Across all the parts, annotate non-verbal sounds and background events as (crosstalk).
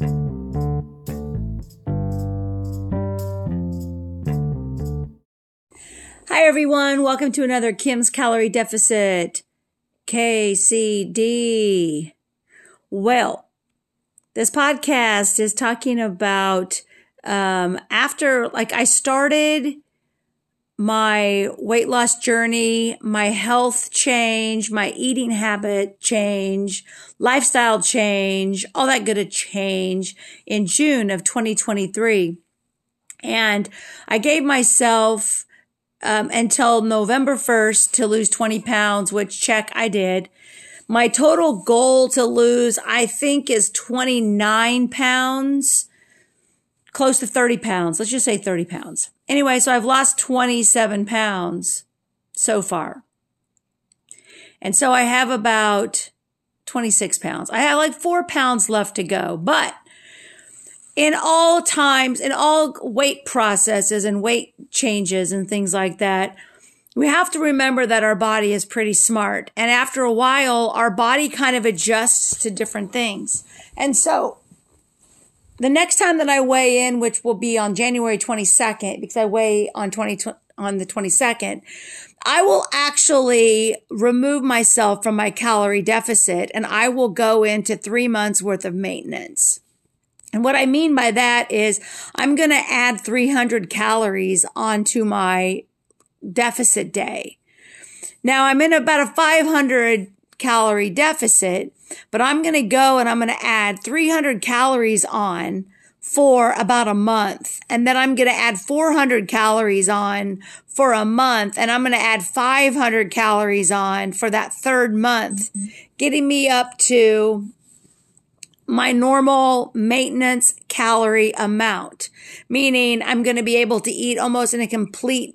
Hi, everyone. Welcome to another Kim's Calorie Deficit KCD. Well, this podcast is talking about um, after, like, I started my weight loss journey, my health change, my eating habit change, lifestyle change, all that good a change in June of 2023. And I gave myself um, until November 1st to lose 20 pounds, which check I did. My total goal to lose, I think, is 29 pounds, close to 30 pounds. Let's just say 30 pounds. Anyway, so I've lost 27 pounds so far. And so I have about 26 pounds. I have like four pounds left to go, but in all times, in all weight processes and weight changes and things like that, we have to remember that our body is pretty smart. And after a while, our body kind of adjusts to different things. And so the next time that I weigh in, which will be on January 22nd, because I weigh on 20, on the 22nd, I will actually remove myself from my calorie deficit and I will go into three months worth of maintenance. And what I mean by that is I'm going to add 300 calories onto my deficit day. Now I'm in about a 500 calorie deficit, but I'm going to go and I'm going to add 300 calories on for about a month. And then I'm going to add 400 calories on for a month. And I'm going to add 500 calories on for that third month, getting me up to my normal maintenance calorie amount, meaning I'm going to be able to eat almost in a complete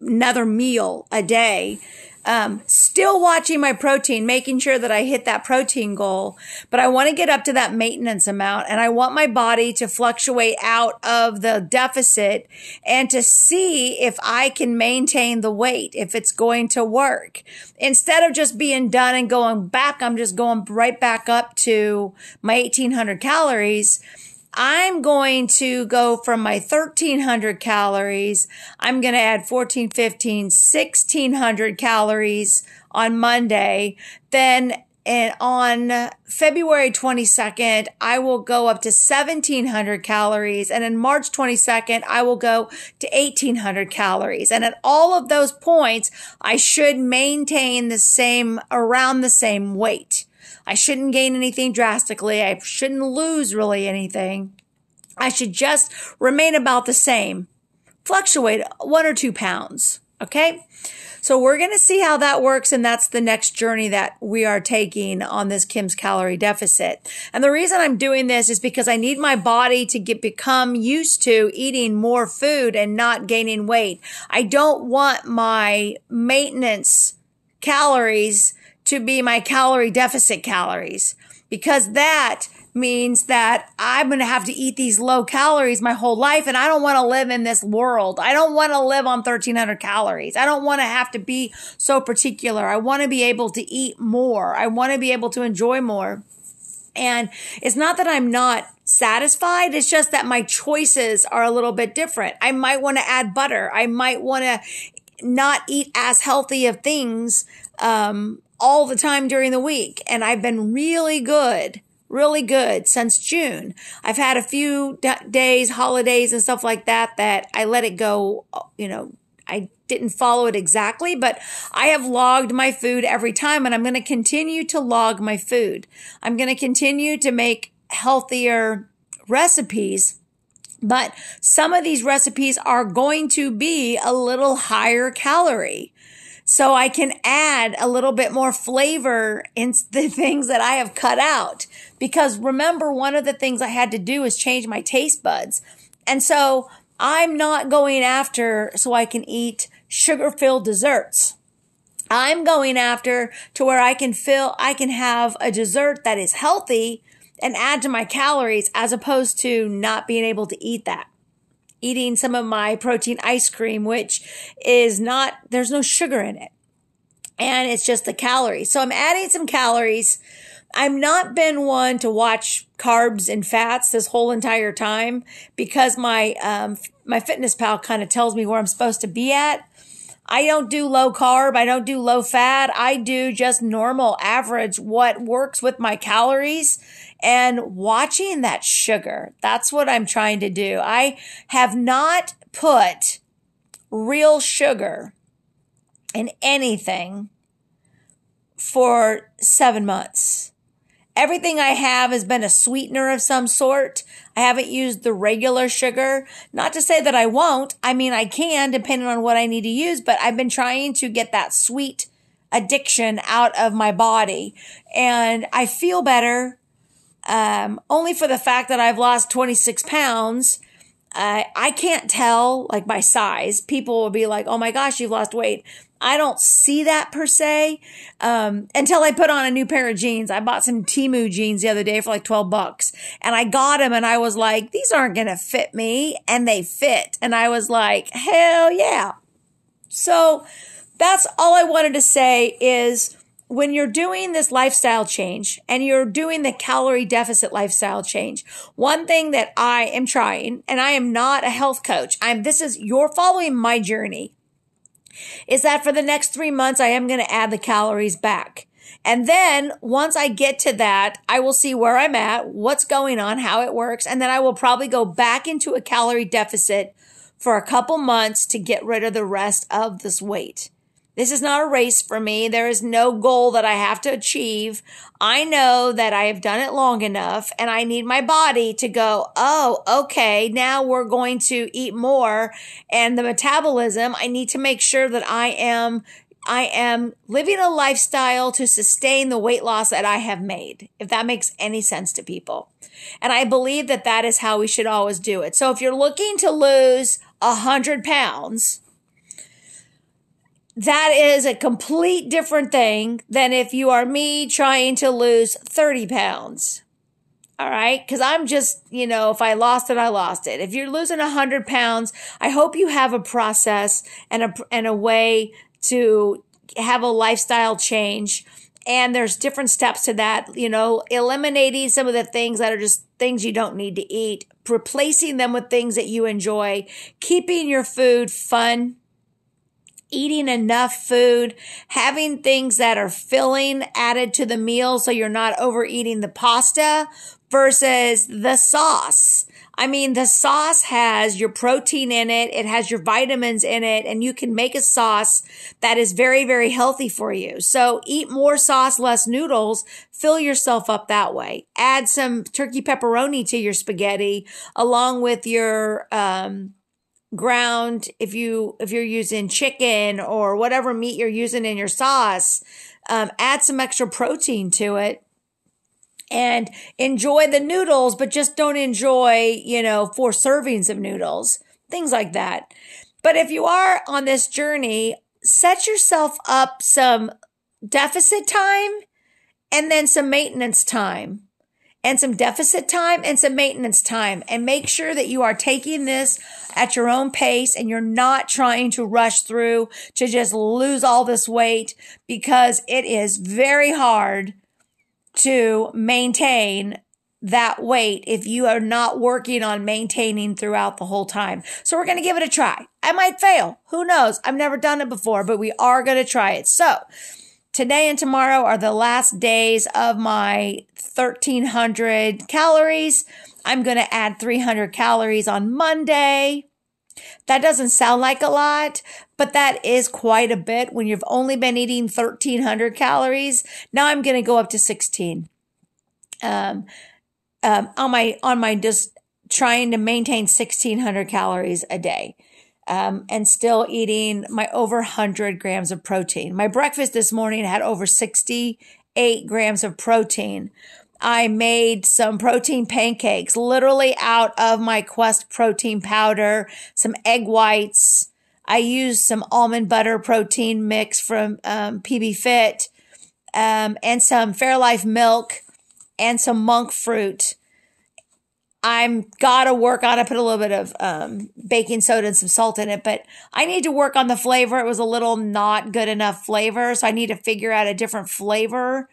another meal a day um, still watching my protein, making sure that I hit that protein goal, but I want to get up to that maintenance amount and I want my body to fluctuate out of the deficit and to see if I can maintain the weight, if it's going to work. Instead of just being done and going back, I'm just going right back up to my 1800 calories I'm going to go from my 1300 calories. I'm going to add 14, 15, 1600 calories on Monday. Then and on February 22nd, I will go up to 1700 calories. And in March 22nd, I will go to 1800 calories. And at all of those points, I should maintain the same, around the same weight. I shouldn't gain anything drastically. I shouldn't lose really anything. I should just remain about the same, fluctuate one or two pounds. Okay. So we're going to see how that works. And that's the next journey that we are taking on this Kim's calorie deficit. And the reason I'm doing this is because I need my body to get, become used to eating more food and not gaining weight. I don't want my maintenance calories to be my calorie deficit calories because that means that I'm going to have to eat these low calories my whole life. And I don't want to live in this world. I don't want to live on 1300 calories. I don't want to have to be so particular. I want to be able to eat more. I want to be able to enjoy more. And it's not that I'm not satisfied. It's just that my choices are a little bit different. I might want to add butter. I might want to not eat as healthy of things, um, all the time during the week. And I've been really good, really good since June. I've had a few d- days, holidays and stuff like that, that I let it go, you know, I didn't follow it exactly, but I have logged my food every time and I'm going to continue to log my food. I'm going to continue to make healthier recipes. But some of these recipes are going to be a little higher calorie so I can add a little bit more flavor in the (laughs) things that I have cut out. Because remember, one of the things I had to do is change my taste buds. And so I'm not going after so I can eat sugar filled desserts. I'm going after to where I can fill, I can have a dessert that is healthy and add to my calories as opposed to not being able to eat that eating some of my protein ice cream, which is not, there's no sugar in it. And it's just the calories. So I'm adding some calories I'm not been one to watch carbs and fats this whole entire time because my um, my fitness pal kind of tells me where I'm supposed to be at. I don't do low carb. I don't do low fat. I do just normal average, what works with my calories and watching that sugar. That's what I'm trying to do. I have not put real sugar in anything for seven months. Everything I have has been a sweetener of some sort. I haven't used the regular sugar. Not to say that I won't. I mean, I can depending on what I need to use, but I've been trying to get that sweet addiction out of my body and I feel better. Um, only for the fact that I've lost 26 pounds. Uh, I can't tell like my size. People will be like, Oh my gosh, you've lost weight. I don't see that per se um, until I put on a new pair of jeans. I bought some Temu jeans the other day for like 12 bucks and I got them and I was like, these aren't going to fit me. And they fit. And I was like, hell yeah. So that's all I wanted to say is when you're doing this lifestyle change and you're doing the calorie deficit lifestyle change, one thing that I am trying, and I am not a health coach. I'm, this is, you're following my journey is that for the next three months, I am going to add the calories back. And then once I get to that, I will see where I'm at, what's going on, how it works. And then I will probably go back into a calorie deficit for a couple months to get rid of the rest of this weight. This is not a race for me. There is no goal that I have to achieve. I know that I have done it long enough and I need my body to go, Oh, okay. Now we're going to eat more and the metabolism. I need to make sure that I am I am living a lifestyle to sustain the weight loss that I have made, if that makes any sense to people. And I believe that that is how we should always do it. So if you're looking to lose a hundred pounds, that is a complete different thing than if you are me trying to lose 30 pounds. All right. Cause I'm just, you know, if I lost it, I lost it. If you're losing a hundred pounds, I hope you have a process and a, and a way to have a lifestyle change. And there's different steps to that, you know, eliminating some of the things that are just things you don't need to eat, replacing them with things that you enjoy, keeping your food fun, eating enough food, having things that are filling added to the meal so you're not overeating the pasta versus the sauce. I mean, the sauce has your protein in it. It has your vitamins in it and you can make a sauce that is very, very healthy for you. So eat more sauce, less noodles. Fill yourself up that way. Add some turkey pepperoni to your spaghetti along with your, um, ground if you if you're using chicken or whatever meat you're using in your sauce um, add some extra protein to it and enjoy the noodles but just don't enjoy you know four servings of noodles things like that. But if you are on this journey set yourself up some deficit time and then some maintenance time and some deficit time and some maintenance time and make sure that you are taking this at your own pace and you're not trying to rush through to just lose all this weight because it is very hard to maintain that weight if you are not working on maintaining throughout the whole time. So we're going to give it a try. I might fail. Who knows? I've never done it before, but we are going to try it. So today and tomorrow are the last days of my 1300 calories. I'm going to add 300 calories on Monday. That doesn't sound like a lot, but that is quite a bit when you've only been eating 1300 calories. Now I'm going to go up to 16. Um, um, on my, on my just trying to maintain 1600 calories a day um, and still eating my over 100 grams of protein. My breakfast this morning had over 68 grams of protein. I made some protein pancakes literally out of my Quest protein powder, some egg whites. I used some almond butter protein mix from um, PB Fit um, and some Fairlife milk and some monk fruit I'm gotta work on it. Put a little bit of um, baking soda and some salt in it, but I need to work on the flavor. It was a little not good enough flavor, so I need to figure out a different flavor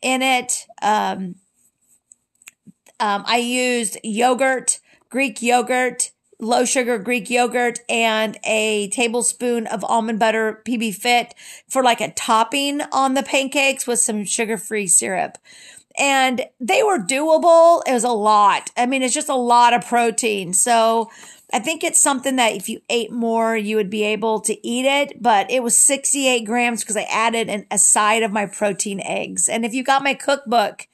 in it. Um, um, I used yogurt, Greek yogurt, low sugar Greek yogurt, and a tablespoon of almond butter PB Fit for like a topping on the pancakes with some sugar free syrup. And they were doable. It was a lot. I mean, it's just a lot of protein. So I think it's something that if you ate more, you would be able to eat it. But it was 68 grams because I added an, a side of my protein eggs. And if you got my cookbook,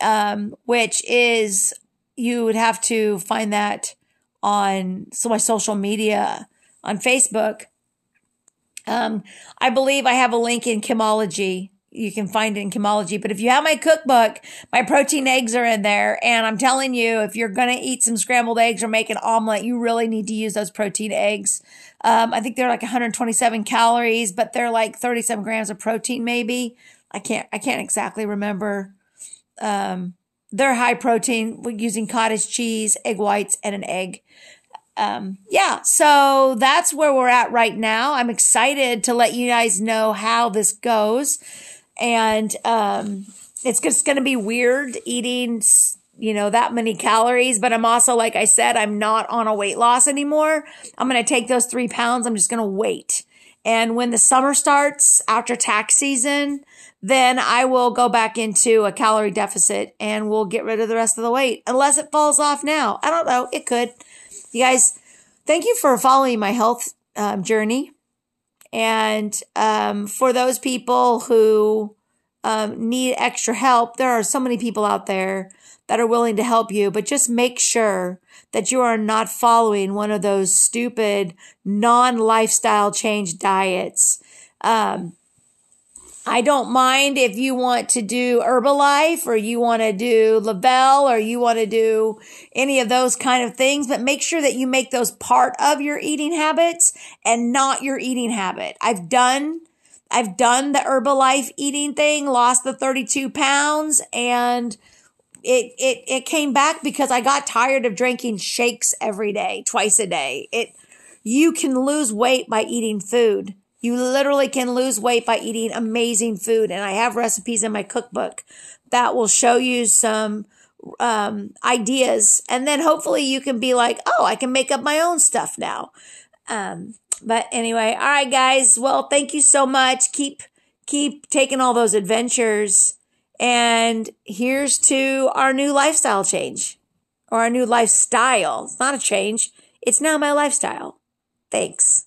um, which is you would have to find that on so my social media on Facebook. Um, I believe I have a link in Kimology. You can find it in Kimology. But if you have my cookbook, my protein eggs are in there. And I'm telling you, if you're going to eat some scrambled eggs or make an omelet, you really need to use those protein eggs. Um, I think they're like 127 calories, but they're like 37 grams of protein, maybe. I can't, I can't exactly remember. Um, they're high protein using cottage cheese, egg whites, and an egg. Um, yeah, so that's where we're at right now. I'm excited to let you guys know how this goes. And um, it's just going to be weird eating, you know, that many calories. But I'm also, like I said, I'm not on a weight loss anymore. I'm going to take those three pounds. I'm just going to wait. And when the summer starts after tax season, then I will go back into a calorie deficit and we'll get rid of the rest of the weight unless it falls off now. I don't know. It could. You guys, thank you for following my health um, journey. And um, for those people who um, need extra help, there are so many people out there that are willing to help you, but just make sure that you are not following one of those stupid non lifestyle change diets. Um, I don't mind if you want to do Herbalife or you want to do Le-Vel or you want to do any of those kind of things, but make sure that you make those part of your eating habits and not your eating habit. I've done, I've done the Herbalife eating thing, lost the 32 pounds and it, it, it came back because I got tired of drinking shakes every day, twice a day. It, you can lose weight by eating food you literally can lose weight by eating amazing food. And I have recipes in my cookbook that will show you some um, ideas. And then hopefully you can be like, oh, I can make up my own stuff now. Um, but anyway, all right, guys. Well, thank you so much. Keep, keep taking all those adventures. And here's to our new lifestyle change or our new lifestyle. It's not a change. It's now my lifestyle. Thanks.